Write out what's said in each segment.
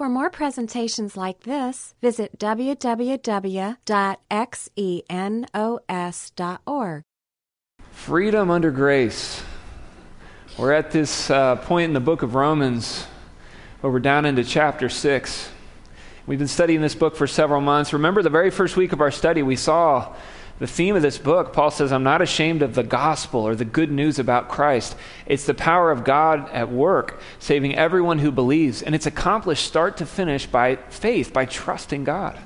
For more presentations like this, visit www.xenos.org. Freedom under grace. We're at this uh, point in the book of Romans where we're down into chapter 6. We've been studying this book for several months. Remember, the very first week of our study, we saw the theme of this book. Paul says, I'm not ashamed of the gospel or the good news about Christ. It's the power of God at work, saving everyone who believes. And it's accomplished start to finish by faith, by trusting God.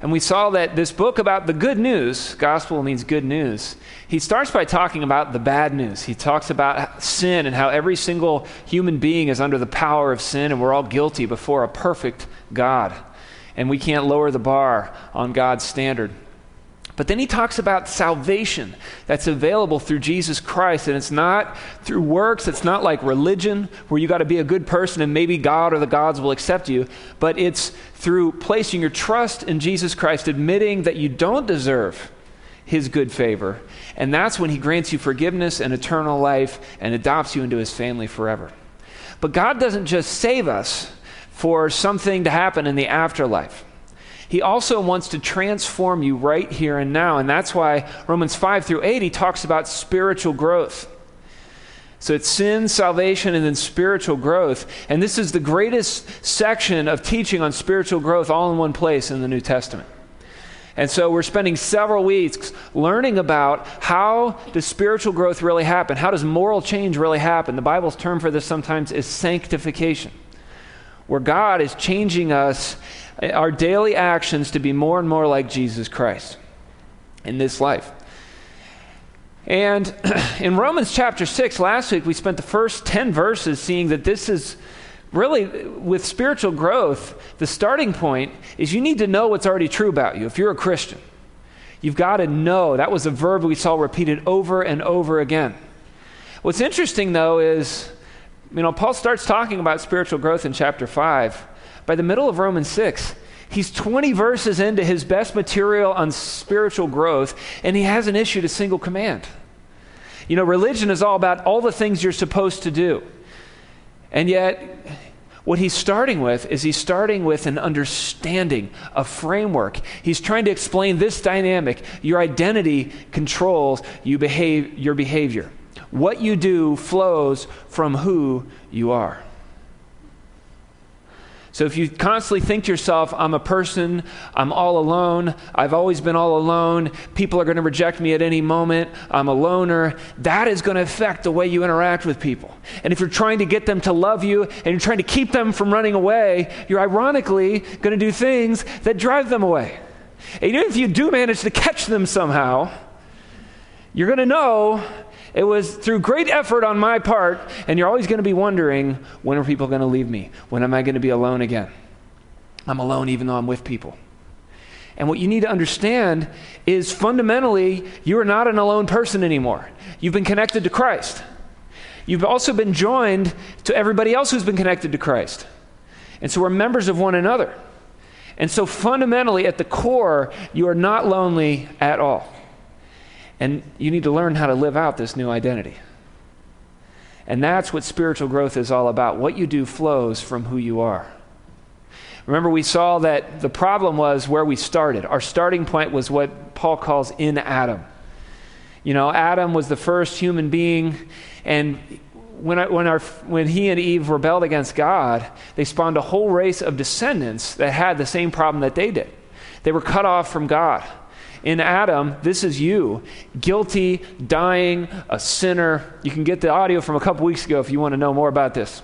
And we saw that this book about the good news, gospel means good news, he starts by talking about the bad news. He talks about sin and how every single human being is under the power of sin and we're all guilty before a perfect God. And we can't lower the bar on God's standard. But then he talks about salvation that's available through Jesus Christ. And it's not through works, it's not like religion where you got to be a good person and maybe God or the gods will accept you. But it's through placing your trust in Jesus Christ, admitting that you don't deserve his good favor. And that's when he grants you forgiveness and eternal life and adopts you into his family forever. But God doesn't just save us for something to happen in the afterlife. He also wants to transform you right here and now. And that's why Romans 5 through 8, he talks about spiritual growth. So it's sin, salvation, and then spiritual growth. And this is the greatest section of teaching on spiritual growth all in one place in the New Testament. And so we're spending several weeks learning about how does spiritual growth really happen? How does moral change really happen? The Bible's term for this sometimes is sanctification, where God is changing us our daily actions to be more and more like Jesus Christ in this life. And in Romans chapter 6, last week we spent the first 10 verses seeing that this is really, with spiritual growth, the starting point is you need to know what's already true about you. If you're a Christian, you've got to know. That was a verb we saw repeated over and over again. What's interesting, though, is, you know, Paul starts talking about spiritual growth in chapter 5. By the middle of Romans 6, he's 20 verses into his best material on spiritual growth, and he hasn't issued a single command. You know, religion is all about all the things you're supposed to do. And yet, what he's starting with is he's starting with an understanding, a framework. He's trying to explain this dynamic. Your identity controls you behave, your behavior. What you do flows from who you are. So if you constantly think to yourself, I'm a person, I'm all alone, I've always been all alone, people are going to reject me at any moment, I'm a loner, that is going to affect the way you interact with people. And if you're trying to get them to love you and you're trying to keep them from running away, you're ironically going to do things that drive them away. And even if you do manage to catch them somehow, you're going to know it was through great effort on my part, and you're always going to be wondering when are people going to leave me? When am I going to be alone again? I'm alone even though I'm with people. And what you need to understand is fundamentally, you are not an alone person anymore. You've been connected to Christ. You've also been joined to everybody else who's been connected to Christ. And so we're members of one another. And so fundamentally, at the core, you are not lonely at all. And you need to learn how to live out this new identity. And that's what spiritual growth is all about. What you do flows from who you are. Remember, we saw that the problem was where we started. Our starting point was what Paul calls in Adam. You know, Adam was the first human being, and when, I, when, our, when he and Eve rebelled against God, they spawned a whole race of descendants that had the same problem that they did. They were cut off from God. In Adam, this is you, guilty, dying, a sinner. You can get the audio from a couple weeks ago if you want to know more about this.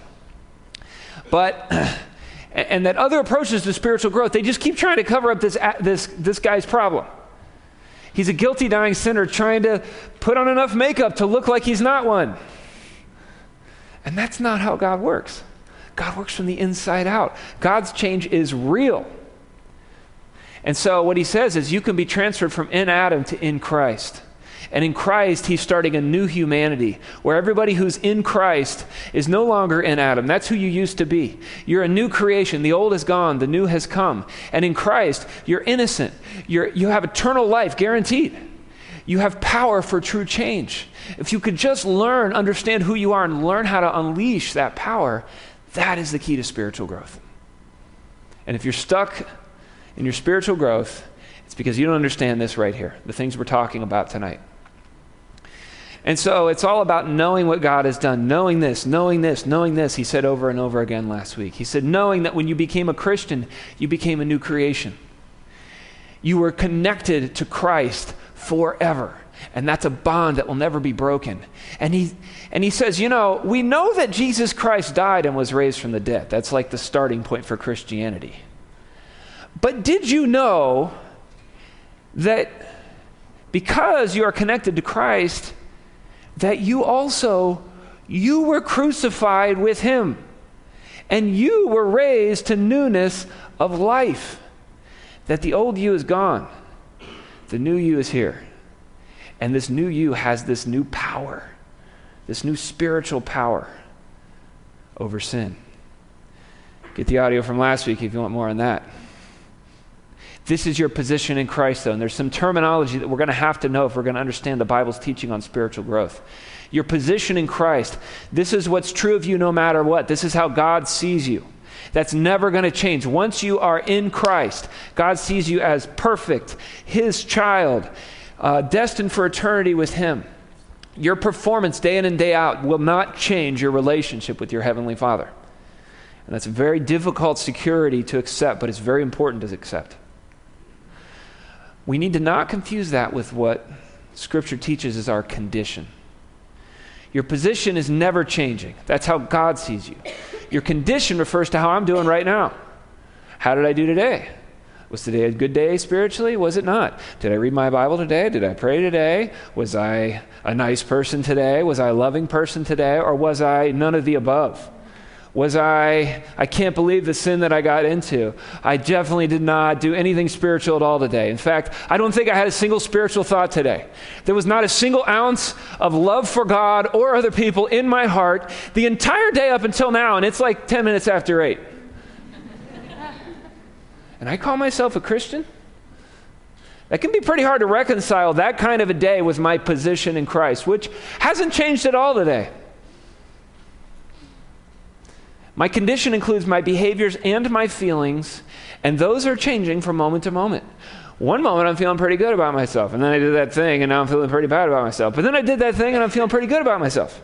But, and that other approaches to spiritual growth, they just keep trying to cover up this, this, this guy's problem. He's a guilty, dying sinner trying to put on enough makeup to look like he's not one. And that's not how God works. God works from the inside out. God's change is real. And so what he says is you can be transferred from in Adam to in Christ. And in Christ, he's starting a new humanity where everybody who's in Christ is no longer in Adam. That's who you used to be. You're a new creation. The old is gone, the new has come. And in Christ, you're innocent. You're, you have eternal life guaranteed. You have power for true change. If you could just learn, understand who you are, and learn how to unleash that power, that is the key to spiritual growth. And if you're stuck in your spiritual growth, it's because you don't understand this right here, the things we're talking about tonight. And so it's all about knowing what God has done, knowing this, knowing this, knowing this. He said over and over again last week. He said, knowing that when you became a Christian, you became a new creation. You were connected to Christ forever. And that's a bond that will never be broken. And he, and he says, You know, we know that Jesus Christ died and was raised from the dead. That's like the starting point for Christianity. But did you know that because you are connected to Christ, that you also you were crucified with him and you were raised to newness of life that the old you is gone the new you is here and this new you has this new power this new spiritual power over sin. Get the audio from last week if you want more on that this is your position in Christ, though. And there's some terminology that we're going to have to know if we're going to understand the Bible's teaching on spiritual growth. Your position in Christ. This is what's true of you no matter what. This is how God sees you. That's never going to change. Once you are in Christ, God sees you as perfect, His child, uh, destined for eternity with Him. Your performance day in and day out will not change your relationship with your Heavenly Father. And that's a very difficult security to accept, but it's very important to accept. We need to not confuse that with what Scripture teaches is our condition. Your position is never changing. That's how God sees you. Your condition refers to how I'm doing right now. How did I do today? Was today a good day spiritually? Was it not? Did I read my Bible today? Did I pray today? Was I a nice person today? Was I a loving person today? Or was I none of the above? Was I, I can't believe the sin that I got into. I definitely did not do anything spiritual at all today. In fact, I don't think I had a single spiritual thought today. There was not a single ounce of love for God or other people in my heart the entire day up until now, and it's like 10 minutes after 8. and I call myself a Christian? That can be pretty hard to reconcile that kind of a day with my position in Christ, which hasn't changed at all today. My condition includes my behaviors and my feelings, and those are changing from moment to moment. One moment I'm feeling pretty good about myself, and then I did that thing, and now I'm feeling pretty bad about myself. But then I did that thing, and I'm feeling pretty good about myself.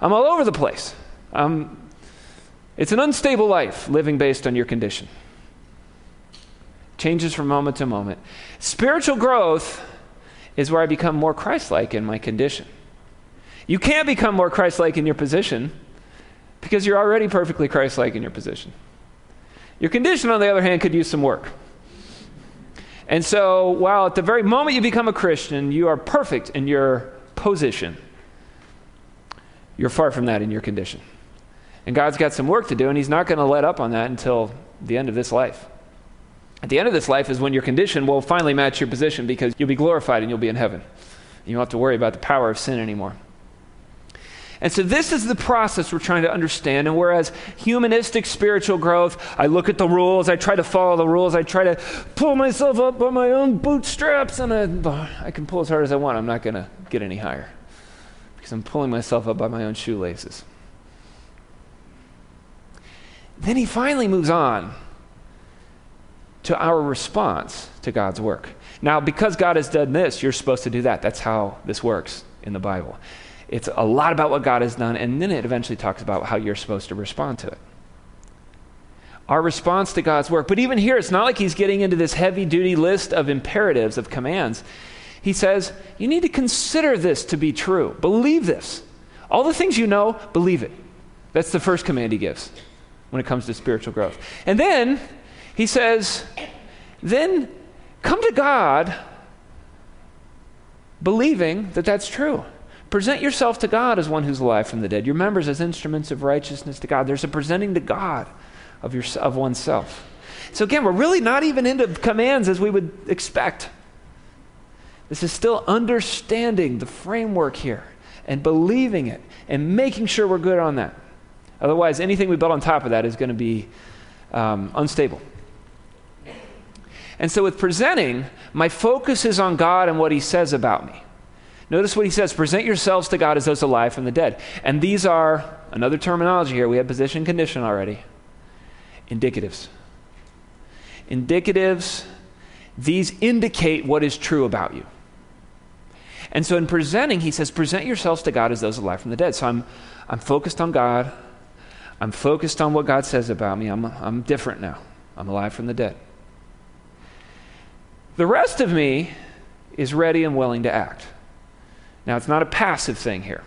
I'm all over the place. Um, it's an unstable life living based on your condition. Changes from moment to moment. Spiritual growth is where I become more Christ like in my condition. You can't become more Christ like in your position because you're already perfectly Christ like in your position. Your condition, on the other hand, could use some work. And so, while at the very moment you become a Christian, you are perfect in your position, you're far from that in your condition. And God's got some work to do, and He's not going to let up on that until the end of this life. At the end of this life is when your condition will finally match your position because you'll be glorified and you'll be in heaven. You won't have to worry about the power of sin anymore. And so, this is the process we're trying to understand. And whereas humanistic spiritual growth, I look at the rules, I try to follow the rules, I try to pull myself up by my own bootstraps, and I, I can pull as hard as I want. I'm not going to get any higher because I'm pulling myself up by my own shoelaces. Then he finally moves on to our response to God's work. Now, because God has done this, you're supposed to do that. That's how this works in the Bible. It's a lot about what God has done, and then it eventually talks about how you're supposed to respond to it. Our response to God's work. But even here, it's not like he's getting into this heavy duty list of imperatives, of commands. He says, You need to consider this to be true. Believe this. All the things you know, believe it. That's the first command he gives when it comes to spiritual growth. And then he says, Then come to God believing that that's true. Present yourself to God as one who's alive from the dead, your members as instruments of righteousness to God. There's a presenting to God of, your, of oneself. So, again, we're really not even into commands as we would expect. This is still understanding the framework here and believing it and making sure we're good on that. Otherwise, anything we build on top of that is going to be um, unstable. And so, with presenting, my focus is on God and what He says about me. Notice what he says present yourselves to God as those alive from the dead. And these are, another terminology here, we have position condition already, indicatives. indicatives, these indicate what is true about you. And so in presenting, he says, present yourselves to God as those alive from the dead. So I'm, I'm focused on God. I'm focused on what God says about me. I'm, I'm different now. I'm alive from the dead. The rest of me is ready and willing to act. Now, it's not a passive thing here.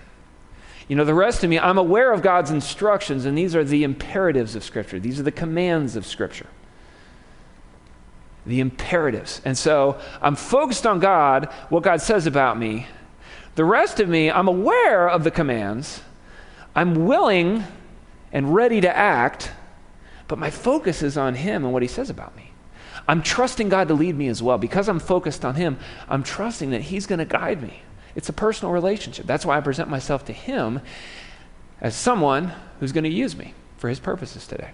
You know, the rest of me, I'm aware of God's instructions, and these are the imperatives of Scripture. These are the commands of Scripture. The imperatives. And so I'm focused on God, what God says about me. The rest of me, I'm aware of the commands. I'm willing and ready to act, but my focus is on Him and what He says about me. I'm trusting God to lead me as well. Because I'm focused on Him, I'm trusting that He's going to guide me. It's a personal relationship. That's why I present myself to Him as someone who's going to use me for His purposes today.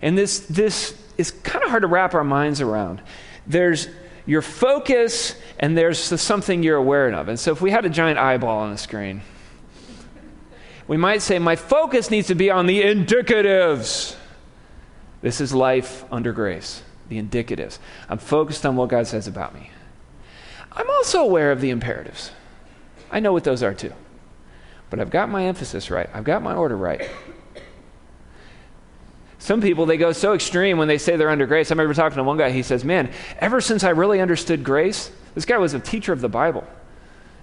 And this, this is kind of hard to wrap our minds around. There's your focus, and there's something you're aware of. And so if we had a giant eyeball on the screen, we might say, My focus needs to be on the indicatives. This is life under grace, the indicatives. I'm focused on what God says about me. I'm also aware of the imperatives. I know what those are too. But I've got my emphasis right, I've got my order right. Some people, they go so extreme when they say they're under grace. I remember talking to one guy, he says, Man, ever since I really understood grace, this guy was a teacher of the Bible.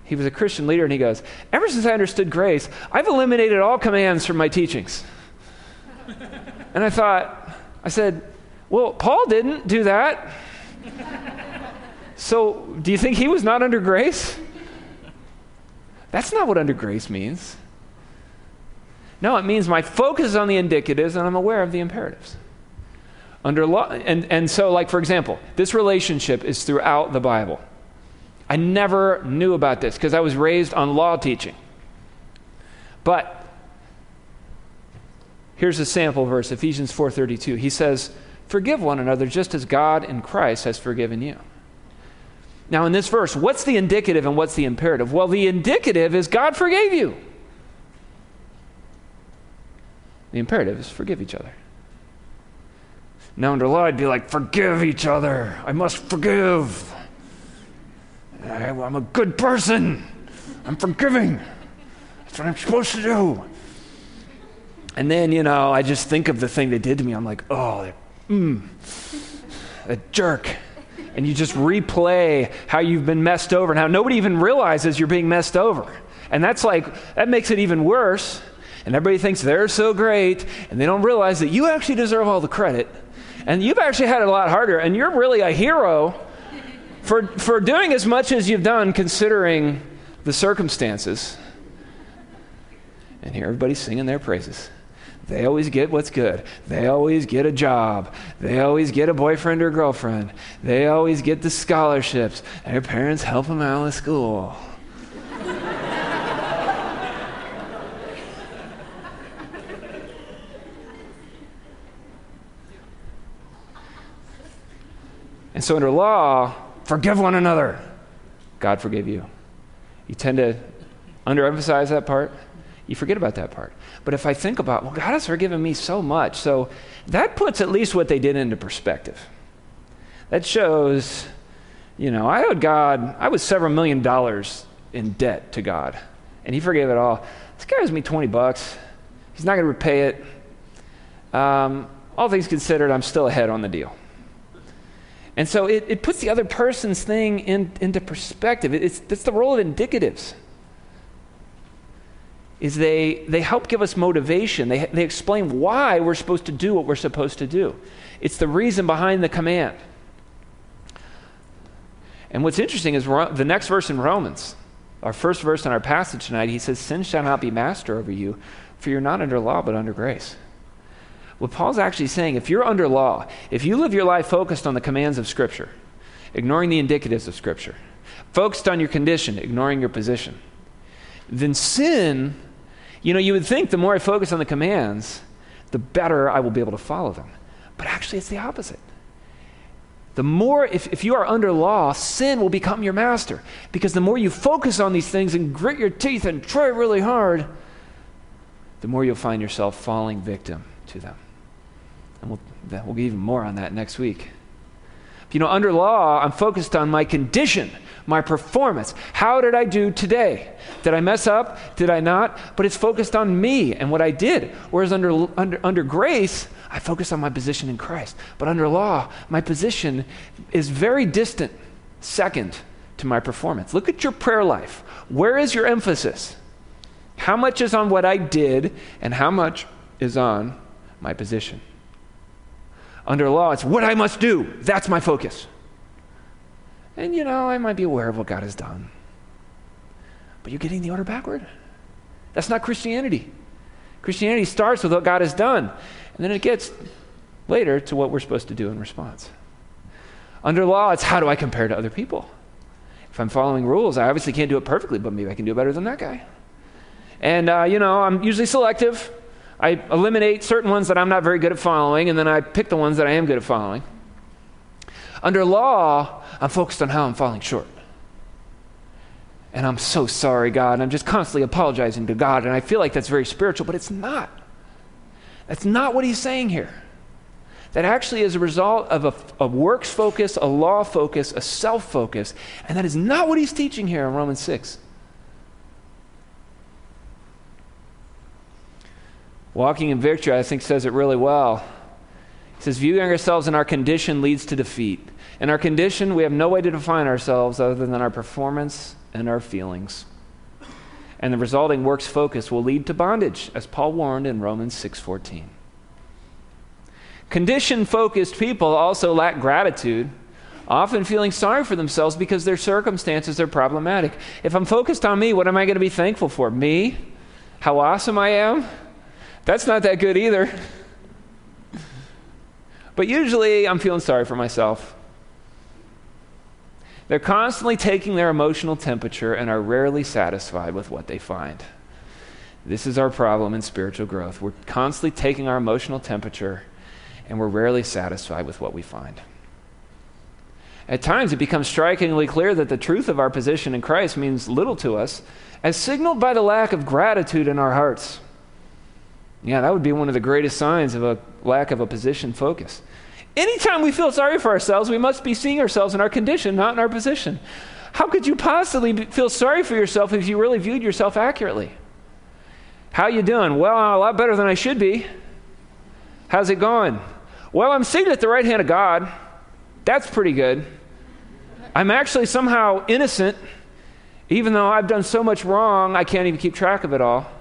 He was a Christian leader, and he goes, Ever since I understood grace, I've eliminated all commands from my teachings. and I thought, I said, Well, Paul didn't do that. So, do you think he was not under grace? That's not what under grace means. No, it means my focus is on the indicatives and I'm aware of the imperatives. Under law, and, and so, like, for example, this relationship is throughout the Bible. I never knew about this because I was raised on law teaching. But here's a sample verse, Ephesians 4:32. He says, "Forgive one another just as God in Christ has forgiven you." Now, in this verse, what's the indicative and what's the imperative? Well, the indicative is God forgave you. The imperative is forgive each other. Now, under law, I'd be like, forgive each other. I must forgive. I'm a good person. I'm forgiving. That's what I'm supposed to do. And then, you know, I just think of the thing they did to me. I'm like, oh, mm, a jerk and you just replay how you've been messed over and how nobody even realizes you're being messed over. And that's like, that makes it even worse. And everybody thinks they're so great, and they don't realize that you actually deserve all the credit. And you've actually had it a lot harder, and you're really a hero for, for doing as much as you've done considering the circumstances. And here everybody's singing their praises. They always get what's good. They always get a job. They always get a boyfriend or girlfriend. They always get the scholarships. Their parents help them out with school. and so, under law, forgive one another. God forgive you. You tend to underemphasize that part. You forget about that part. But if I think about, well, God has forgiven me so much, so that puts at least what they did into perspective. That shows, you know, I owed God, I was several million dollars in debt to God, and He forgave it all. This guy owes me 20 bucks. He's not going to repay it. Um, all things considered, I'm still ahead on the deal. And so it, it puts the other person's thing in, into perspective. It's, it's the role of indicatives is they, they help give us motivation. They, they explain why we're supposed to do what we're supposed to do. It's the reason behind the command. And what's interesting is the next verse in Romans, our first verse in our passage tonight, he says, Sin shall not be master over you, for you're not under law, but under grace. What Paul's actually saying, if you're under law, if you live your life focused on the commands of Scripture, ignoring the indicatives of Scripture, focused on your condition, ignoring your position, then sin you know, you would think the more I focus on the commands, the better I will be able to follow them. But actually, it's the opposite. The more, if, if you are under law, sin will become your master. Because the more you focus on these things and grit your teeth and try really hard, the more you'll find yourself falling victim to them. And we'll, we'll get even more on that next week. You know, under law, I'm focused on my condition, my performance. How did I do today? Did I mess up? Did I not? But it's focused on me and what I did. Whereas under, under, under grace, I focus on my position in Christ. But under law, my position is very distant, second to my performance. Look at your prayer life. Where is your emphasis? How much is on what I did, and how much is on my position? Under law, it's what I must do. That's my focus. And you know, I might be aware of what God has done. But you're getting the order backward. That's not Christianity. Christianity starts with what God has done, and then it gets later to what we're supposed to do in response. Under law, it's how do I compare to other people? If I'm following rules, I obviously can't do it perfectly, but maybe I can do better than that guy. And, uh, you know, I'm usually selective. I eliminate certain ones that I'm not very good at following, and then I pick the ones that I am good at following. Under law, I'm focused on how I'm falling short. And I'm so sorry, God. And I'm just constantly apologizing to God. And I feel like that's very spiritual, but it's not. That's not what he's saying here. That actually is a result of a, a works focus, a law focus, a self focus. And that is not what he's teaching here in Romans 6. Walking in Victory, I think, says it really well. He says, Viewing ourselves in our condition leads to defeat. In our condition, we have no way to define ourselves other than our performance and our feelings. And the resulting works focus will lead to bondage, as Paul warned in Romans 6:14. Condition focused people also lack gratitude, often feeling sorry for themselves because their circumstances are problematic. If I'm focused on me, what am I going to be thankful for? Me? How awesome I am? That's not that good either. But usually I'm feeling sorry for myself. They're constantly taking their emotional temperature and are rarely satisfied with what they find. This is our problem in spiritual growth. We're constantly taking our emotional temperature and we're rarely satisfied with what we find. At times, it becomes strikingly clear that the truth of our position in Christ means little to us, as signaled by the lack of gratitude in our hearts. Yeah, that would be one of the greatest signs of a lack of a position focus. Anytime we feel sorry for ourselves, we must be seeing ourselves in our condition, not in our position. How could you possibly be, feel sorry for yourself if you really viewed yourself accurately? How you doing? Well, a lot better than I should be. How's it going? Well, I'm seated at the right hand of God. That's pretty good. I'm actually somehow innocent, even though I've done so much wrong, I can't even keep track of it all.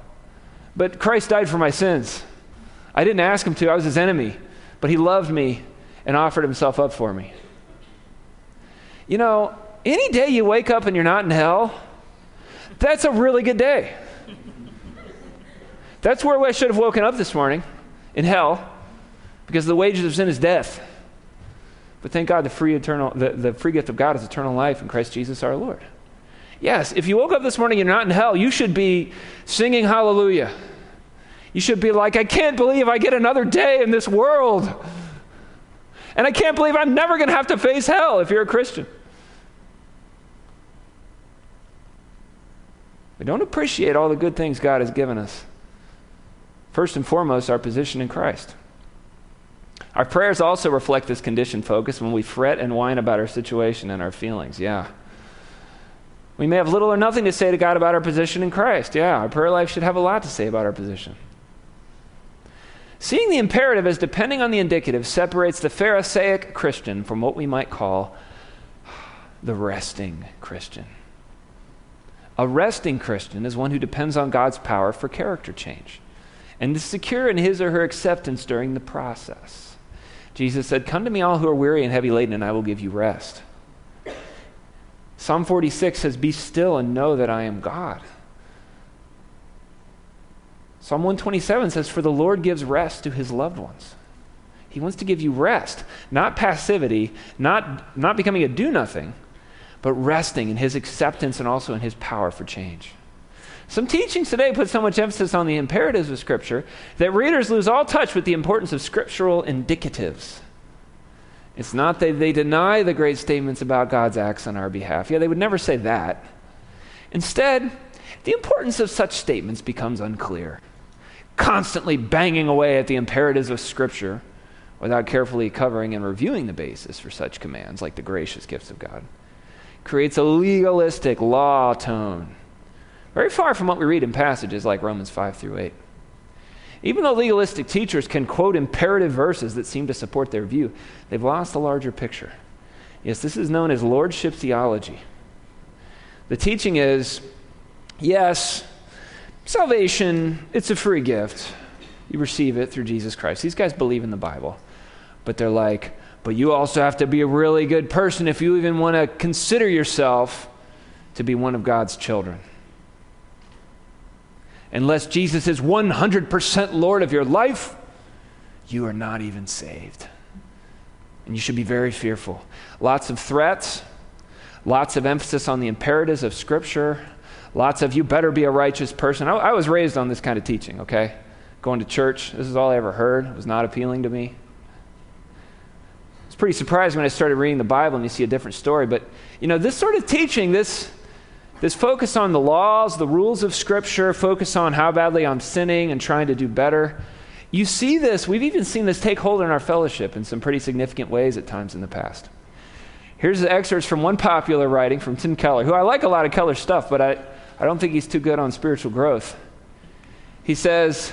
But Christ died for my sins. I didn't ask him to, I was his enemy. But he loved me and offered himself up for me. You know, any day you wake up and you're not in hell, that's a really good day. That's where I should have woken up this morning, in hell, because the wages of sin is death. But thank God the free, eternal, the, the free gift of God is eternal life in Christ Jesus our Lord. Yes, if you woke up this morning and you're not in hell, you should be singing hallelujah. You should be like, I can't believe I get another day in this world. And I can't believe I'm never going to have to face hell if you're a Christian. We don't appreciate all the good things God has given us. First and foremost, our position in Christ. Our prayers also reflect this condition focus when we fret and whine about our situation and our feelings. Yeah. We may have little or nothing to say to God about our position in Christ. Yeah, our prayer life should have a lot to say about our position. Seeing the imperative as depending on the indicative separates the Pharisaic Christian from what we might call the resting Christian. A resting Christian is one who depends on God's power for character change and is secure in his or her acceptance during the process. Jesus said, Come to me, all who are weary and heavy laden, and I will give you rest. Psalm 46 says, Be still and know that I am God. Psalm 127 says, For the Lord gives rest to his loved ones. He wants to give you rest, not passivity, not, not becoming a do nothing, but resting in his acceptance and also in his power for change. Some teachings today put so much emphasis on the imperatives of Scripture that readers lose all touch with the importance of scriptural indicatives. It's not that they deny the great statements about God's acts on our behalf. Yeah, they would never say that. Instead, the importance of such statements becomes unclear constantly banging away at the imperatives of Scripture without carefully covering and reviewing the basis for such commands, like the gracious gifts of God. Creates a legalistic law tone, very far from what we read in passages like Romans 5 through 8. Even though legalistic teachers can quote imperative verses that seem to support their view, they've lost the larger picture. Yes, this is known as lordship theology. The teaching is yes, salvation, it's a free gift. You receive it through Jesus Christ. These guys believe in the Bible, but they're like, but you also have to be a really good person if you even want to consider yourself to be one of God's children. Unless Jesus is 100% Lord of your life, you are not even saved. And you should be very fearful. Lots of threats, lots of emphasis on the imperatives of Scripture, lots of you better be a righteous person. I, I was raised on this kind of teaching, okay? Going to church, this is all I ever heard. It was not appealing to me. It's pretty surprising when I started reading the Bible and you see a different story. But, you know, this sort of teaching, this this focus on the laws, the rules of Scripture, focus on how badly I'm sinning and trying to do better. You see this, we've even seen this take hold in our fellowship in some pretty significant ways at times in the past. Here's the excerpts from one popular writing from Tim Keller, who I like a lot of Keller's stuff, but I, I don't think he's too good on spiritual growth. He says,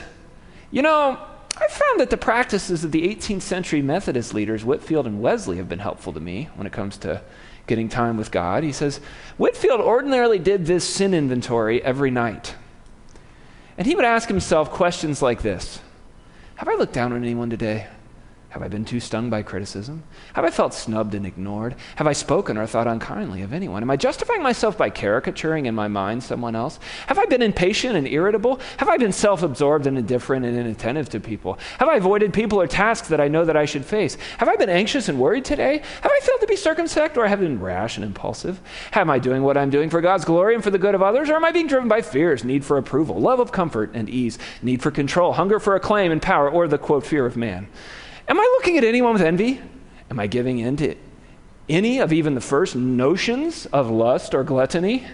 You know, I found that the practices of the 18th century Methodist leaders, Whitefield and Wesley, have been helpful to me when it comes to getting time with God. He says, Whitefield ordinarily did this sin inventory every night. And he would ask himself questions like this Have I looked down on anyone today? Have I been too stung by criticism? Have I felt snubbed and ignored? Have I spoken or thought unkindly of anyone? Am I justifying myself by caricaturing in my mind someone else? Have I been impatient and irritable? Have I been self absorbed and indifferent and inattentive to people? Have I avoided people or tasks that I know that I should face? Have I been anxious and worried today? Have I failed to be circumspect or have I been rash and impulsive? Am I doing what I'm doing for God's glory and for the good of others? Or am I being driven by fears, need for approval, love of comfort and ease, need for control, hunger for acclaim and power, or the quote, fear of man? Am I looking at anyone with envy? Am I giving in to any of even the first notions of lust or gluttony?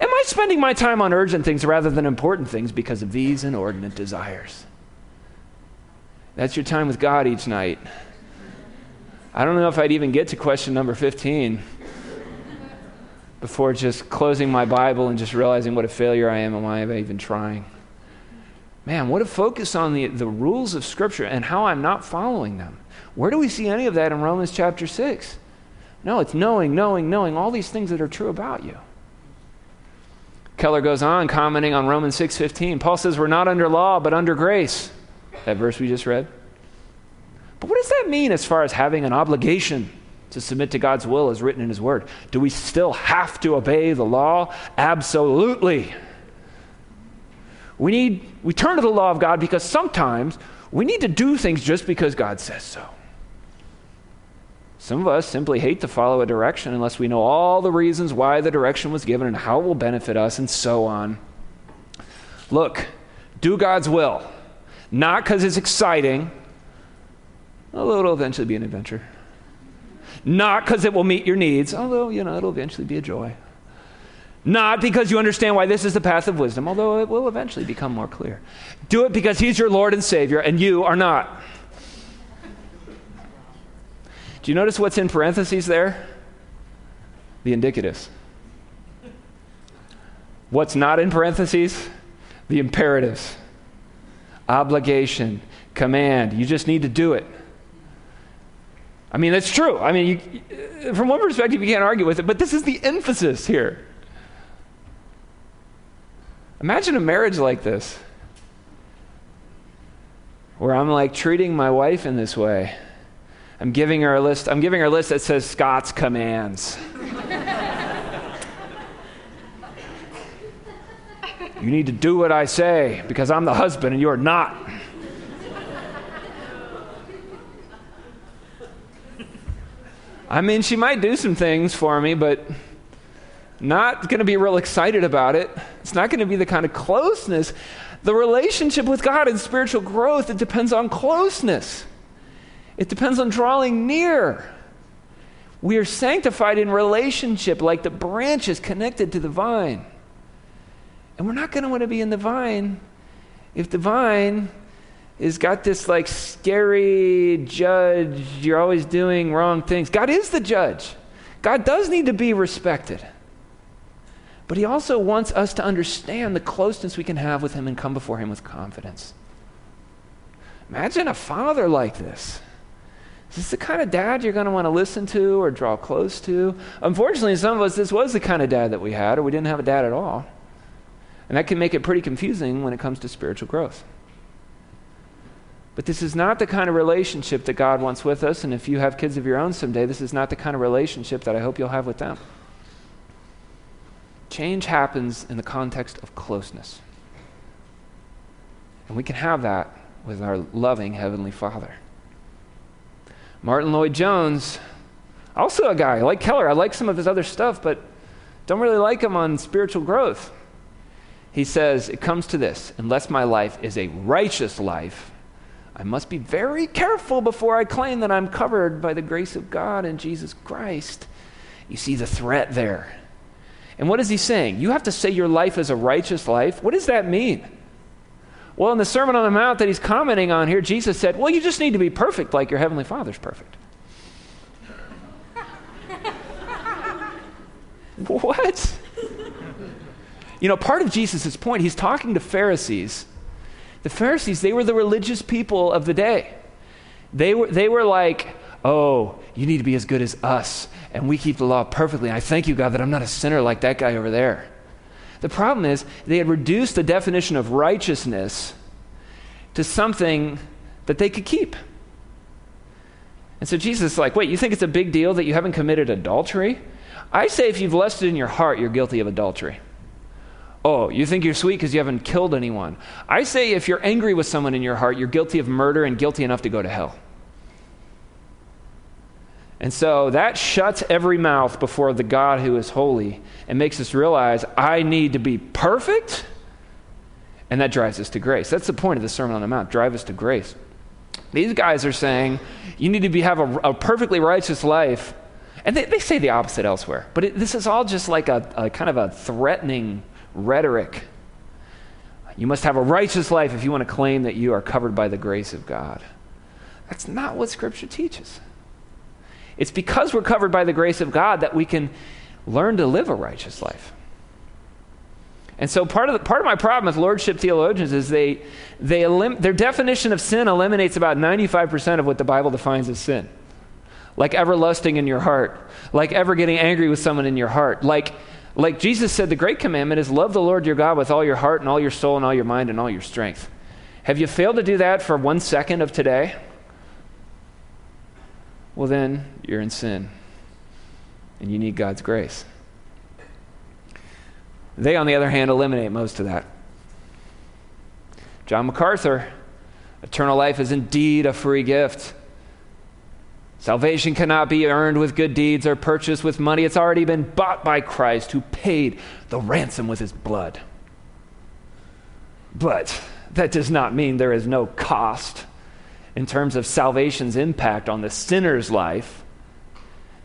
Am I spending my time on urgent things rather than important things because of these inordinate desires? That's your time with God each night. I don't know if I'd even get to question number 15 before just closing my Bible and just realizing what a failure I am and why am I even trying. Man, what a focus on the, the rules of Scripture and how I'm not following them. Where do we see any of that in Romans chapter 6? No, it's knowing, knowing, knowing all these things that are true about you. Keller goes on commenting on Romans 6:15. Paul says we're not under law but under grace. That verse we just read. But what does that mean as far as having an obligation to submit to God's will as written in his word? Do we still have to obey the law? Absolutely. We need we turn to the law of God because sometimes we need to do things just because God says so. Some of us simply hate to follow a direction unless we know all the reasons why the direction was given and how it will benefit us and so on. Look, do God's will, not because it's exciting, although it'll eventually be an adventure. Not because it will meet your needs, although, you know, it'll eventually be a joy. Not because you understand why this is the path of wisdom, although it will eventually become more clear. Do it because He's your Lord and Savior, and you are not. Do you notice what's in parentheses there? The indicatives. What's not in parentheses? The imperatives. Obligation, command. You just need to do it. I mean, that's true. I mean, you, from one perspective, you can't argue with it, but this is the emphasis here. Imagine a marriage like this, where I'm like treating my wife in this way. I'm giving her a list. I'm giving her a list that says Scott's commands. you need to do what I say because I'm the husband and you're not. I mean, she might do some things for me, but not going to be real excited about it. It's not going to be the kind of closeness. The relationship with God and spiritual growth, it depends on closeness. It depends on drawing near. We are sanctified in relationship like the branch is connected to the vine. And we're not going to want to be in the vine if the vine is got this like scary judge, you're always doing wrong things. God is the judge. God does need to be respected. But he also wants us to understand the closeness we can have with him and come before him with confidence. Imagine a father like this. Is this the kind of dad you're going to want to listen to or draw close to? Unfortunately, some of us, this was the kind of dad that we had, or we didn't have a dad at all. And that can make it pretty confusing when it comes to spiritual growth. But this is not the kind of relationship that God wants with us. And if you have kids of your own someday, this is not the kind of relationship that I hope you'll have with them. Change happens in the context of closeness. And we can have that with our loving Heavenly Father. Martyn Lloyd-Jones, also a guy, I like Keller. I like some of his other stuff, but don't really like him on spiritual growth. He says, It comes to this unless my life is a righteous life, I must be very careful before I claim that I'm covered by the grace of God and Jesus Christ. You see the threat there. And what is he saying? You have to say your life is a righteous life. What does that mean? Well, in the Sermon on the Mount that he's commenting on here, Jesus said, Well, you just need to be perfect like your Heavenly Father's perfect. what? You know, part of Jesus' point, he's talking to Pharisees. The Pharisees, they were the religious people of the day. They were, they were like, oh, you need to be as good as us, and we keep the law perfectly. And I thank you, God, that I'm not a sinner like that guy over there. The problem is they had reduced the definition of righteousness to something that they could keep. And so Jesus is like, wait, you think it's a big deal that you haven't committed adultery? I say if you've lusted in your heart, you're guilty of adultery. Oh, you think you're sweet because you haven't killed anyone. I say if you're angry with someone in your heart, you're guilty of murder and guilty enough to go to hell. And so that shuts every mouth before the God who is holy and makes us realize I need to be perfect. And that drives us to grace. That's the point of the Sermon on the Mount drive us to grace. These guys are saying you need to be, have a, a perfectly righteous life. And they, they say the opposite elsewhere. But it, this is all just like a, a kind of a threatening rhetoric. You must have a righteous life if you want to claim that you are covered by the grace of God. That's not what Scripture teaches. It's because we're covered by the grace of God that we can learn to live a righteous life. And so part of, the, part of my problem with lordship theologians is they, they elim- their definition of sin eliminates about 95% of what the Bible defines as sin. Like ever lusting in your heart, like ever getting angry with someone in your heart, like, like Jesus said, the great commandment is love the Lord your God with all your heart and all your soul and all your mind and all your strength. Have you failed to do that for one second of today? Well, then you're in sin and you need God's grace. They, on the other hand, eliminate most of that. John MacArthur, eternal life is indeed a free gift. Salvation cannot be earned with good deeds or purchased with money. It's already been bought by Christ, who paid the ransom with his blood. But that does not mean there is no cost in terms of salvation's impact on the sinner's life,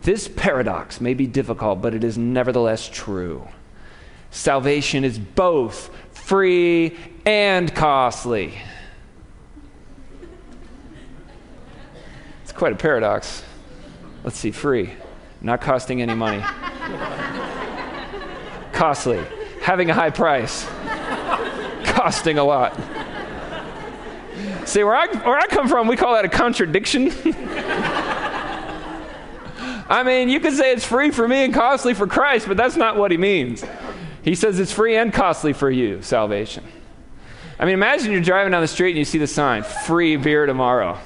this paradox may be difficult, but it is nevertheless true. Salvation is both free and costly. It's quite a paradox. Let's see, free, not costing any money. costly, having a high price, costing a lot. See, where I, where I come from, we call that a contradiction. I mean, you could say it's free for me and costly for Christ, but that's not what he means. He says it's free and costly for you, salvation. I mean, imagine you're driving down the street and you see the sign, free beer tomorrow.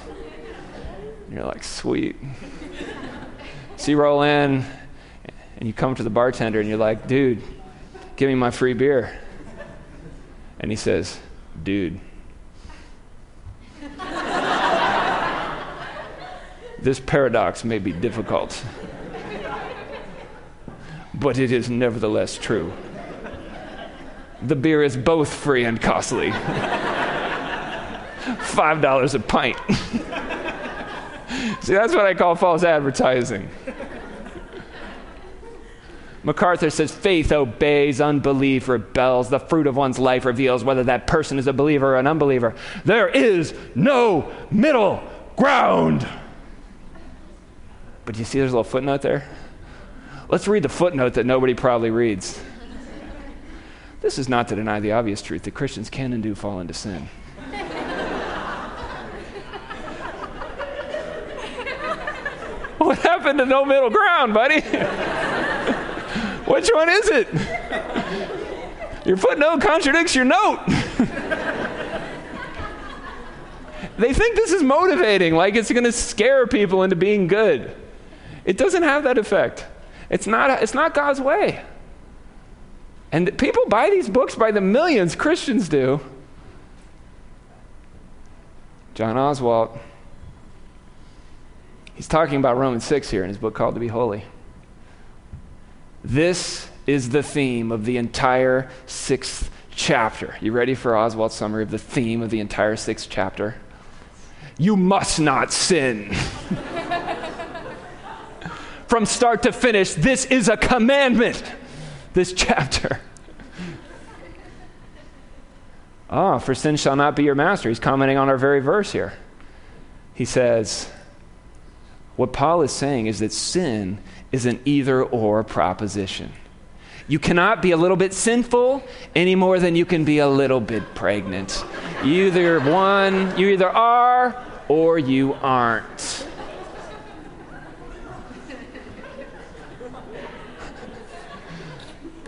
You're like, sweet. So you roll in and you come to the bartender and you're like, dude, give me my free beer. And he says, dude, This paradox may be difficult, but it is nevertheless true. The beer is both free and costly. $5 a pint. See, that's what I call false advertising. MacArthur says faith obeys, unbelief rebels. The fruit of one's life reveals whether that person is a believer or an unbeliever. There is no middle ground. But you see there's a little footnote there? Let's read the footnote that nobody probably reads. This is not to deny the obvious truth that Christians can and do fall into sin. what happened to no middle ground, buddy? Which one is it? Your footnote contradicts your note. they think this is motivating, like it's going to scare people into being good. It doesn't have that effect. It's not, it's not God's way. And people buy these books by the millions, Christians do. John Oswalt, he's talking about Romans 6 here in his book called To Be Holy. This is the theme of the entire sixth chapter. You ready for Oswalt's summary of the theme of the entire sixth chapter? You must not sin. From start to finish, this is a commandment this chapter. Ah, oh, for sin shall not be your master. He's commenting on our very verse here. He says, what Paul is saying is that sin is an either or proposition. You cannot be a little bit sinful any more than you can be a little bit pregnant. You either one, you either are or you aren't.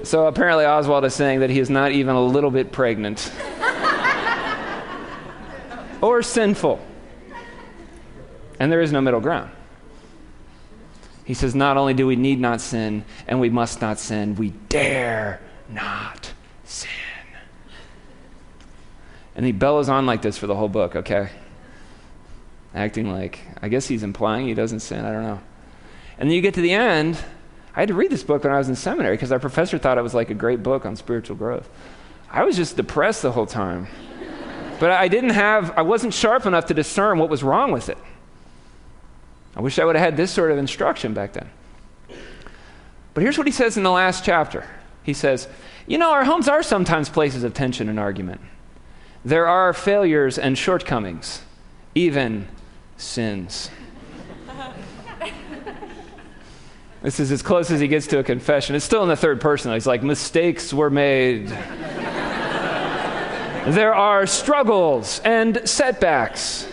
So apparently, Oswalt is saying that he is not even a little bit pregnant or sinful. And there is no middle ground. He says, not only do we need not sin and we must not sin, we dare not sin. And he bellows on like this for the whole book, okay? Acting like, I guess he's implying he doesn't sin, I don't know. And then you get to the end, I had to read this book when I was in seminary because our professor thought it was like a great book on spiritual growth. I was just depressed the whole time. but I didn't have, I wasn't sharp enough to discern what was wrong with it. I wish I would have had this sort of instruction back then. But here's what he says in the last chapter he says, You know, our homes are sometimes places of tension and argument. There are failures and shortcomings, even sins. This is as close as he gets to a confession. It's still in the third person. He's like, mistakes were made. there are struggles and setbacks.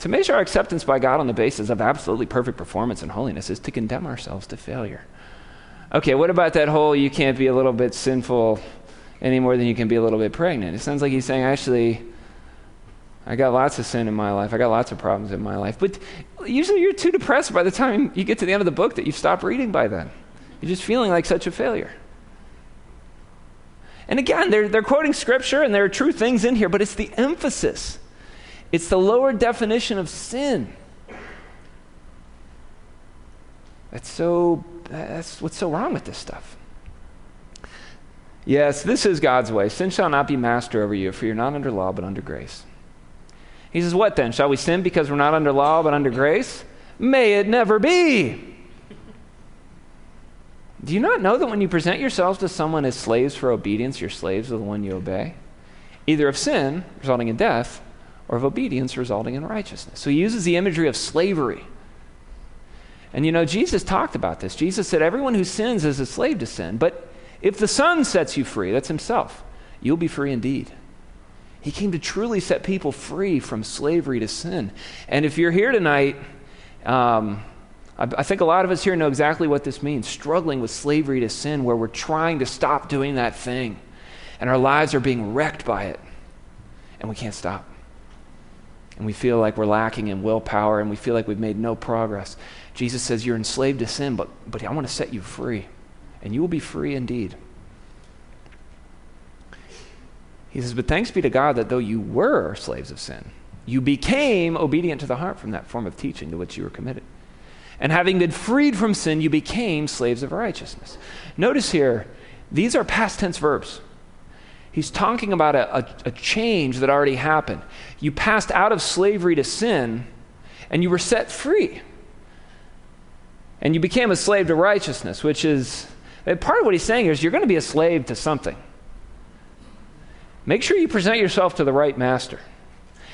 To measure our acceptance by God on the basis of absolutely perfect performance and holiness is to condemn ourselves to failure. Okay, what about that whole you can't be a little bit sinful any more than you can be a little bit pregnant? It sounds like he's saying, actually, I got lots of sin in my life. I got lots of problems in my life. But usually you're too depressed by the time you get to the end of the book that you've stopped reading by then. You're just feeling like such a failure. And again, they're, they're quoting scripture and there are true things in here, but it's the emphasis, it's the lower definition of sin. That's so, that's what's so wrong with this stuff. Yes, this is God's way. Sin shall not be master over you, for you're not under law, but under grace. He says, What then? Shall we sin because we're not under law but under grace? May it never be. Do you not know that when you present yourselves to someone as slaves for obedience, you're slaves of the one you obey? Either of sin, resulting in death, or of obedience, resulting in righteousness. So he uses the imagery of slavery. And you know, Jesus talked about this. Jesus said, Everyone who sins is a slave to sin. But if the Son sets you free, that's himself, you'll be free indeed. He came to truly set people free from slavery to sin. And if you're here tonight, um, I, I think a lot of us here know exactly what this means struggling with slavery to sin, where we're trying to stop doing that thing, and our lives are being wrecked by it, and we can't stop. And we feel like we're lacking in willpower, and we feel like we've made no progress. Jesus says, You're enslaved to sin, but, but I want to set you free, and you will be free indeed. He says, But thanks be to God that though you were slaves of sin, you became obedient to the heart from that form of teaching to which you were committed. And having been freed from sin, you became slaves of righteousness. Notice here, these are past tense verbs. He's talking about a, a, a, change that already happened. You passed out of slavery to sin, and you were set free. And you became a slave to righteousness, which is part of what he's saying is you're going to be a slave to something. Make sure you present yourself to the right master.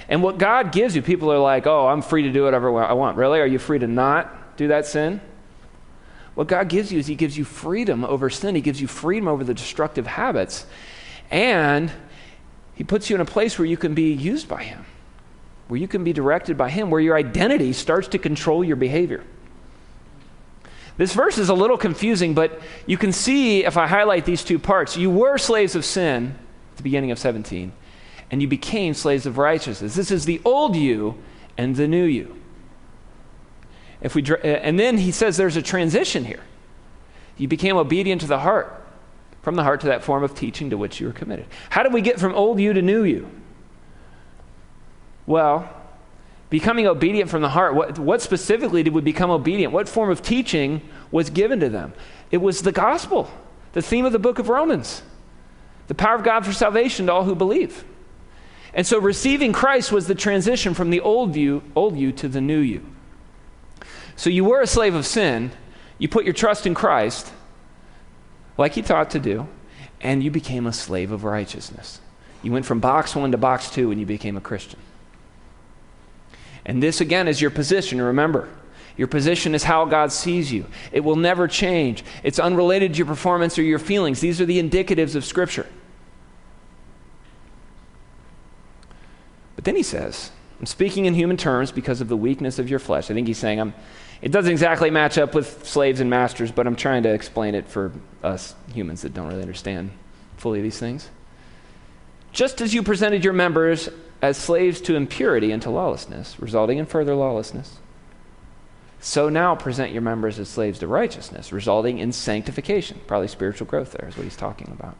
And what God gives you, people are like, oh, I'm free to do whatever I want. Really? Are you free to not do that sin? What God gives you is He gives you freedom over sin, He gives you freedom over the destructive habits, and He puts you in a place where you can be used by Him, where you can be directed by Him, where your identity starts to control your behavior. This verse is a little confusing, but you can see if I highlight these two parts. You were slaves of sin the beginning of 17 and you became slaves of righteousness. This is the old you and the new you. If we, uh, and then he says there's a transition here. You became obedient to the heart, from the heart to that form of teaching to which you were committed. How did we get from old you to new you? Well, becoming obedient from the heart, what, what specifically did we become obedient? What form of teaching was given to them? It was the gospel, the theme of the book of Romans, the power of God for salvation to all who believe. And so receiving Christ was the transition from the old you, old you to the new you. So you were a slave of sin, you put your trust in Christ, like he taught to do, and you became a slave of righteousness. You went from box one to box two and you became a Christian. And this, again, is your position. Remember, your position is how God sees you. It will never change. It's unrelated to your performance or your feelings. These are the indicatives of Scripture. But then he says, I'm speaking in human terms because of the weakness of your flesh. I think he's saying I'm, it doesn't exactly match up with slaves and masters, but I'm trying to explain it for us humans that don't really understand fully these things. Just as you presented your members as slaves to impurity and to lawlessness, resulting in further lawlessness, so now present your members as slaves to righteousness, resulting in sanctification. Probably spiritual growth there is what he's talking about.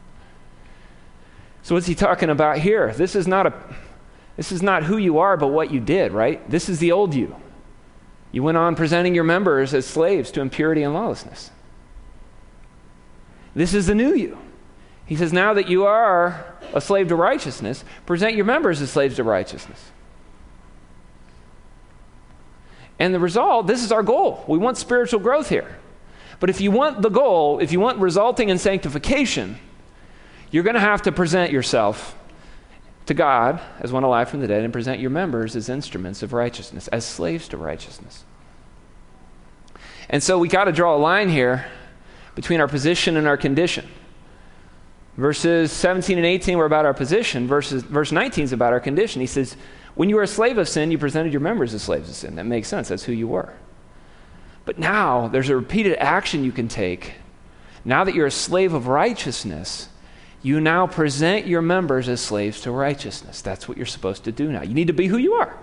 So, what's he talking about here? This is not a this is not who you are, but what you did, right? This is the old you. You went on presenting your members as slaves to impurity and lawlessness. This is the new you. He says, now that you are a slave to righteousness, present your members as slaves to righteousness. And the result, this is our goal. We want spiritual growth here. But if you want the goal, if you want resulting in sanctification, you're going to have to present yourself to God as one alive from the dead and present your members as instruments of righteousness, as slaves to righteousness. And so we got to draw a line here between our position and our condition. Verses 17 and 18 were about our position. Verses, verse 19 is about our condition. He says, When you were a slave of sin, you presented your members as slaves of sin. That makes sense. That's who you were. But now there's a repeated action you can take. Now that you're a slave of righteousness, you now present your members as slaves to righteousness. That's what you're supposed to do now. You need to be who you are.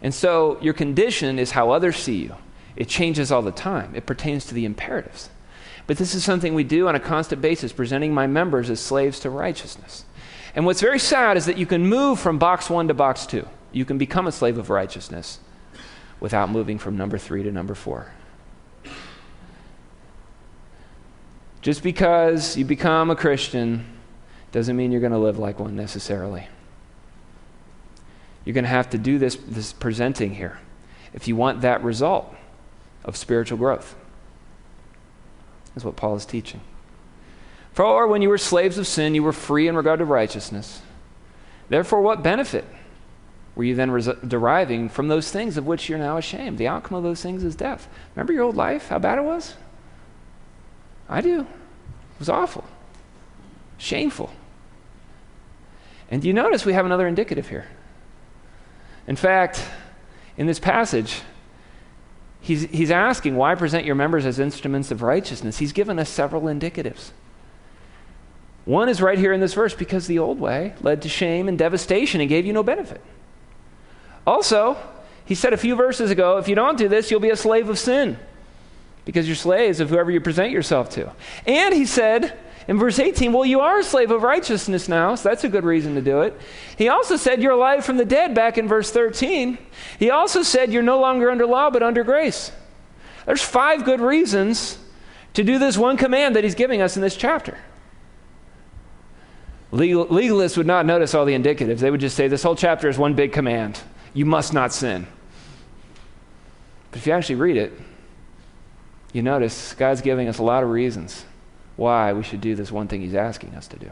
And so your condition is how others see you. It changes all the time, it pertains to the imperatives. But this is something we do on a constant basis, presenting my members as slaves to righteousness. And what's very sad is that you can move from box one to box two. You can become a slave of righteousness without moving from number three to number four. Just because you become a Christian doesn't mean you're going to live like one necessarily. You're going to have to do this, this presenting here if you want that result of spiritual growth. That's what Paul is teaching. For when you were slaves of sin, you were free in regard to righteousness. Therefore, what benefit were you then res- deriving from those things of which you're now ashamed? The outcome of those things is death. Remember your old life, how bad it was? I do. It was awful, shameful. And do you notice we have another indicative here? In fact, in this passage, he's, he's asking, why present your members as instruments of righteousness? He's given us several indicatives. One is right here in this verse because the old way led to shame and devastation and gave you no benefit. Also, he said a few verses ago, if you don't do this, you'll be a slave of sin because you're slaves of whoever you present yourself to. And he said in verse 18, Well, you are a slave of righteousness now, so that's a good reason to do it. He also said you're alive from the dead back in verse 13. He also said you're no longer under law but under grace. There's five good reasons to do this one command that he's giving us in this chapter. Legal, legalists would not notice all the indicatives. They would just say this whole chapter is one big command. You must not sin. But if you actually read it, you notice God's giving us a lot of reasons why we should do this one thing He's asking us to do.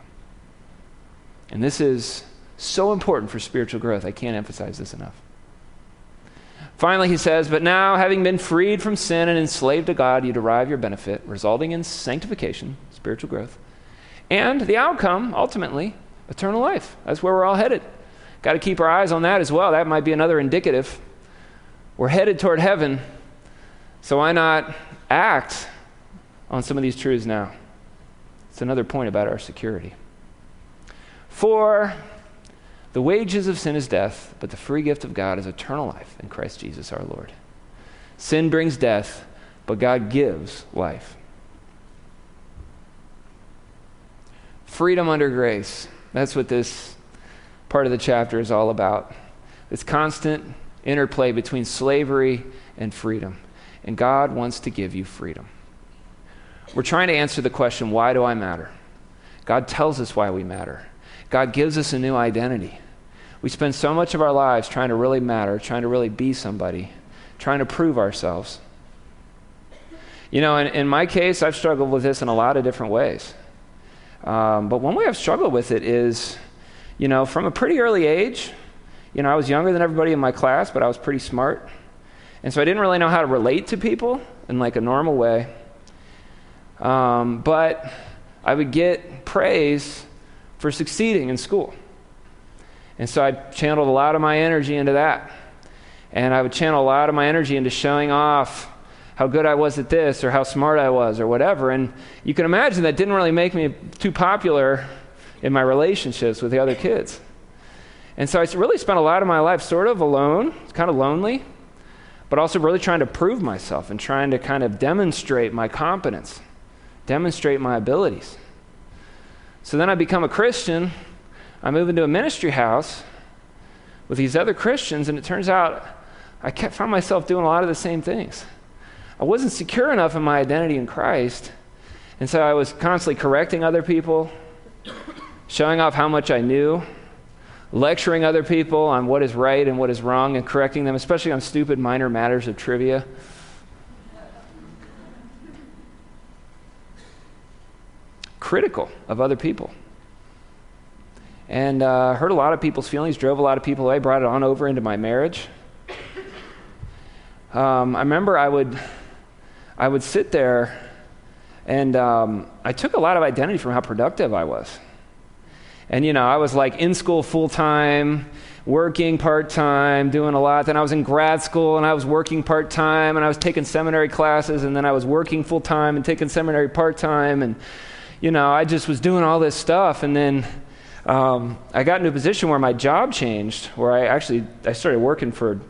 And this is so important for spiritual growth. I can't emphasize this enough. Finally, he says, But now, having been freed from sin and enslaved to God, you derive your benefit, resulting in sanctification, spiritual growth, and the outcome, ultimately, eternal life. That's where we're all headed. Got to keep our eyes on that as well. That might be another indicative. We're headed toward heaven, so why not act on some of these truths now? It's another point about our security. For the wages of sin is death, but the free gift of God is eternal life in Christ Jesus our Lord. Sin brings death, but God gives life. Freedom under grace. That's what this part of the chapter is all about. This constant interplay between slavery and freedom. And God wants to give you freedom. We're trying to answer the question why do I matter? God tells us why we matter. God gives us a new identity. We spend so much of our lives trying to really matter, trying to really be somebody, trying to prove ourselves. You know, in, in my case, I've struggled with this in a lot of different ways. Um, but one way I've struggled with it is, you know, from a pretty early age, you know, I was younger than everybody in my class, but I was pretty smart. And so I didn't really know how to relate to people in like a normal way. Um, but I would get praise for succeeding in school. And so I channeled a lot of my energy into that. And I would channel a lot of my energy into showing off how good I was at this or how smart I was or whatever. And you can imagine that didn't really make me too popular in my relationships with the other kids. And so I really spent a lot of my life sort of alone, kind of lonely, but also really trying to prove myself and trying to kind of demonstrate my competence, demonstrate my abilities. So then I become a Christian I move into a ministry house with these other Christians, and it turns out I kept, found myself doing a lot of the same things. I wasn't secure enough in my identity in Christ, and so I was constantly correcting other people, showing off how much I knew, lecturing other people on what is right and what is wrong, and correcting them, especially on stupid minor matters of trivia. Critical of other people and uh, hurt a lot of people's feelings, drove a lot of people away, brought it on over into my marriage. Um, I remember I would, I would sit there, and um, I took a lot of identity from how productive I was. And, you know, I was like in school full time, working part time, doing a lot. Then I was in grad school and I was working part time, and I was taking seminary classes, and then I was working full time and taking seminary part time. And, you know, I just was doing all this stuff. And then um, I got into a position where my job changed, where I actually I started working for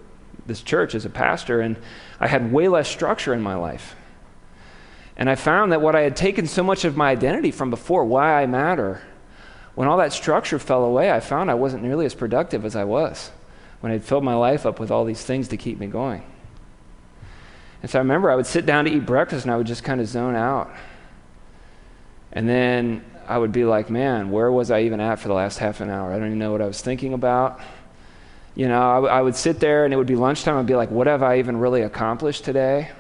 this church as a pastor, and I had way less structure in my life. And I found that what I had taken so much of my identity from before, why I matter, when all that structure fell away, I found I wasn't nearly as productive as I was when I'd filled my life up with all these things to keep me going. And so I remember I would sit down to eat breakfast and I would just kind of zone out. And then I would be like, man, where was I even at for the last half an hour? I don't even know what I was thinking about. You know, I, w- I would sit there and it would be lunchtime. I'd be like, what have I even really accomplished today?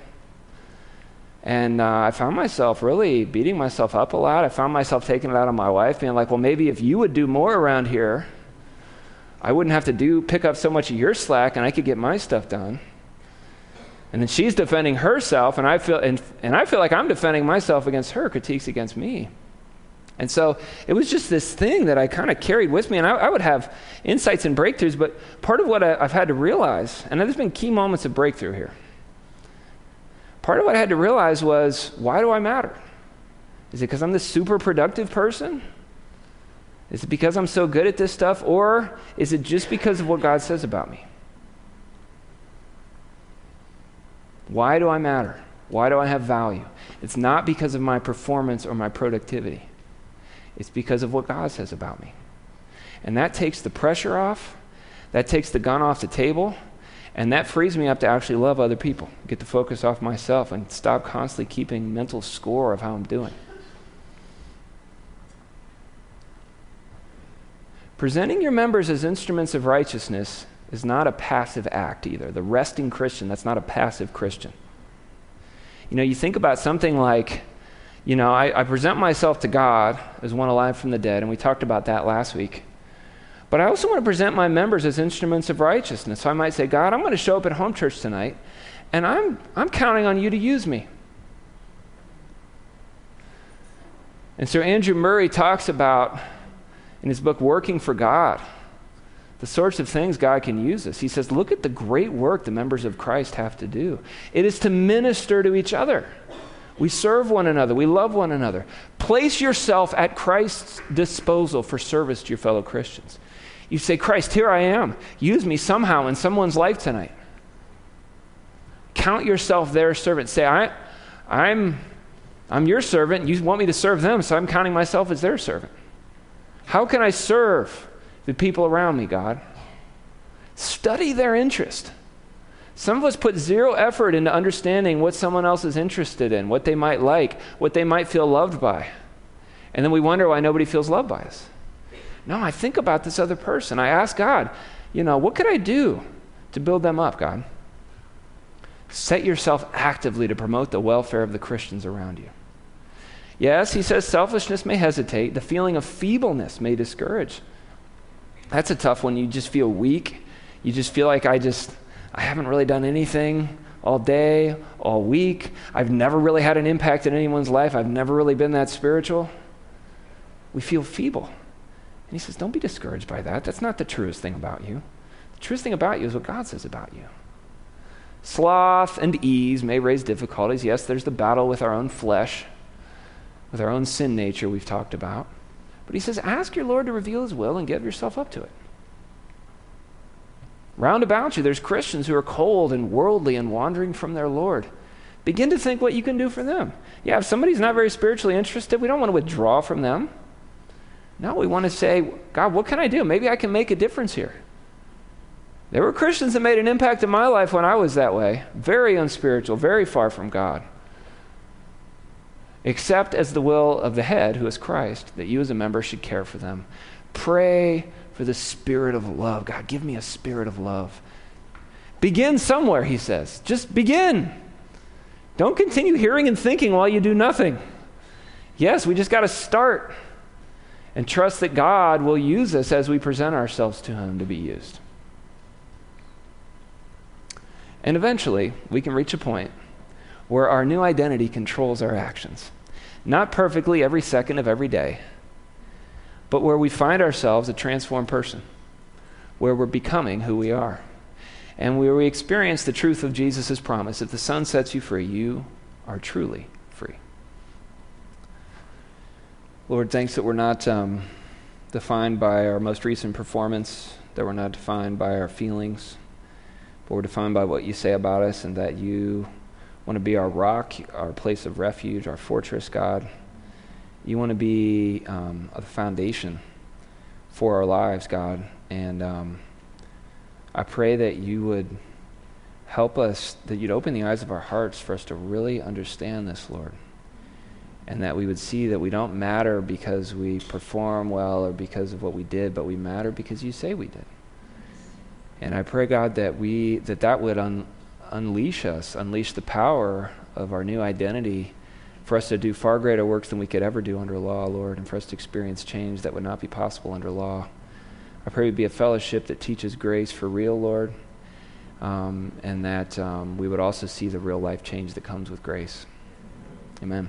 And uh, I found myself really beating myself up a lot. I found myself taking it out on my wife, being like, well, maybe if you would do more around here, I wouldn't have to do pick up so much of your slack and I could get my stuff done. And then she's defending herself, and I feel, and, and I feel like I'm defending myself against her critiques against me. And so it was just this thing that I kind of carried with me, and I, I, would have insights and breakthroughs. But part of what I, I've had to realize, and there's been key moments of breakthrough here, part of what I had to realize was why do I matter? Is it because I'm this super productive person? Is it because I'm so good at this stuff? Or is it just because of what God says about me? Why do I matter? Why do I have value? It's not because of my performance or my productivity. It's because of what God says about me. And that takes the pressure off, that takes the gun off the table, and that frees me up to actually love other people, get the focus off myself, and stop constantly keeping mental score of how I'm doing. Presenting your members as instruments of righteousness is not a passive act either. The resting Christian, that's not a passive Christian. You know, you think about something like, you know, I, I, present myself to God as one alive from the dead, and we talked about that last week. But I also want to present my members as instruments of righteousness. So I might say, God, I'm going to show up at home church tonight, and I'm, I'm counting on you to use me. And so Andrew Murray talks about in his book, Working for God, the sorts of things God can use us. He says, Look at the great work the members of Christ have to do. It is to minister to each other. We serve one another. We love one another. Place yourself at Christ's disposal for service to your fellow Christians. You say, Christ, here I am. Use me somehow in someone's life tonight. Count yourself their servant. Say, I, I'm, I'm your servant. You want me to serve them, so I'm counting myself as their servant. How can I serve the people around me, God? Study their interest. Some of us put zero effort into understanding what someone else is interested in, what they might like, what they might feel loved by. And then we wonder why nobody feels loved by us. No, I think about this other person. I ask God, you know, what could I do to build them up, God? Set yourself actively to promote the welfare of the Christians around you. Yes, he says selfishness may hesitate, the feeling of feebleness may discourage. That's a tough one. You just feel weak. You just feel like I just, I haven't really done anything all day, all week. I've never really had an impact in anyone's life. I've never really been that spiritual. We feel feeble. And he says, Don't be discouraged by that. That's not the truest thing about you. The truest thing about you is what God says about you. Sloth and ease may raise difficulties. Yes, there's the battle with our own flesh, with our own sin nature we've talked about. But he says, Ask your Lord to reveal his will and give yourself up to it. Round about you, there's Christians who are cold and worldly and wandering from their Lord. Begin to think what you can do for them. Yeah, if somebody's not very spiritually interested, we don't want to withdraw from them. No, we want to say, God, what can I do? Maybe I can make a difference here. There were Christians that made an impact in my life when I was that way, very unspiritual, very far from God. Except as the will of the head, who is Christ, that you as a member should care for them. Pray for the spirit of love. God, give me a spirit of love. Begin somewhere, he says. Just begin. Don't continue hearing and thinking while you do nothing. Yes, we just got to start and trust that God will use us as we present ourselves to Him to be used. And eventually, we can reach a point where our new identity controls our actions. Not perfectly every second of every day, but where we find ourselves a transformed person, where we're becoming who we are, and where we experience the truth of Jesus' promise if the Son sets you free, you are truly free. Lord, thanks that we're not um, defined by our most recent performance, that we're not defined by our feelings, but we're defined by what you say about us, and that you want to be our rock, our place of refuge, our fortress, God. You want to be um, the foundation for our lives, God. And um, I pray that you would help us, that you'd open the eyes of our hearts for us to really understand this, Lord and that we would see that we don't matter because we perform well or because of what we did, but we matter because you say we did. And I pray, God, that we that that would un, unleash us, unleash the power of our new identity for us to do far greater works than we could ever do under law, Lord, and for us to experience change that would not be possible under law. I pray we'd be a fellowship that teaches grace for real, Lord, um, and that um, we would also see the real life change that comes with grace. Amen.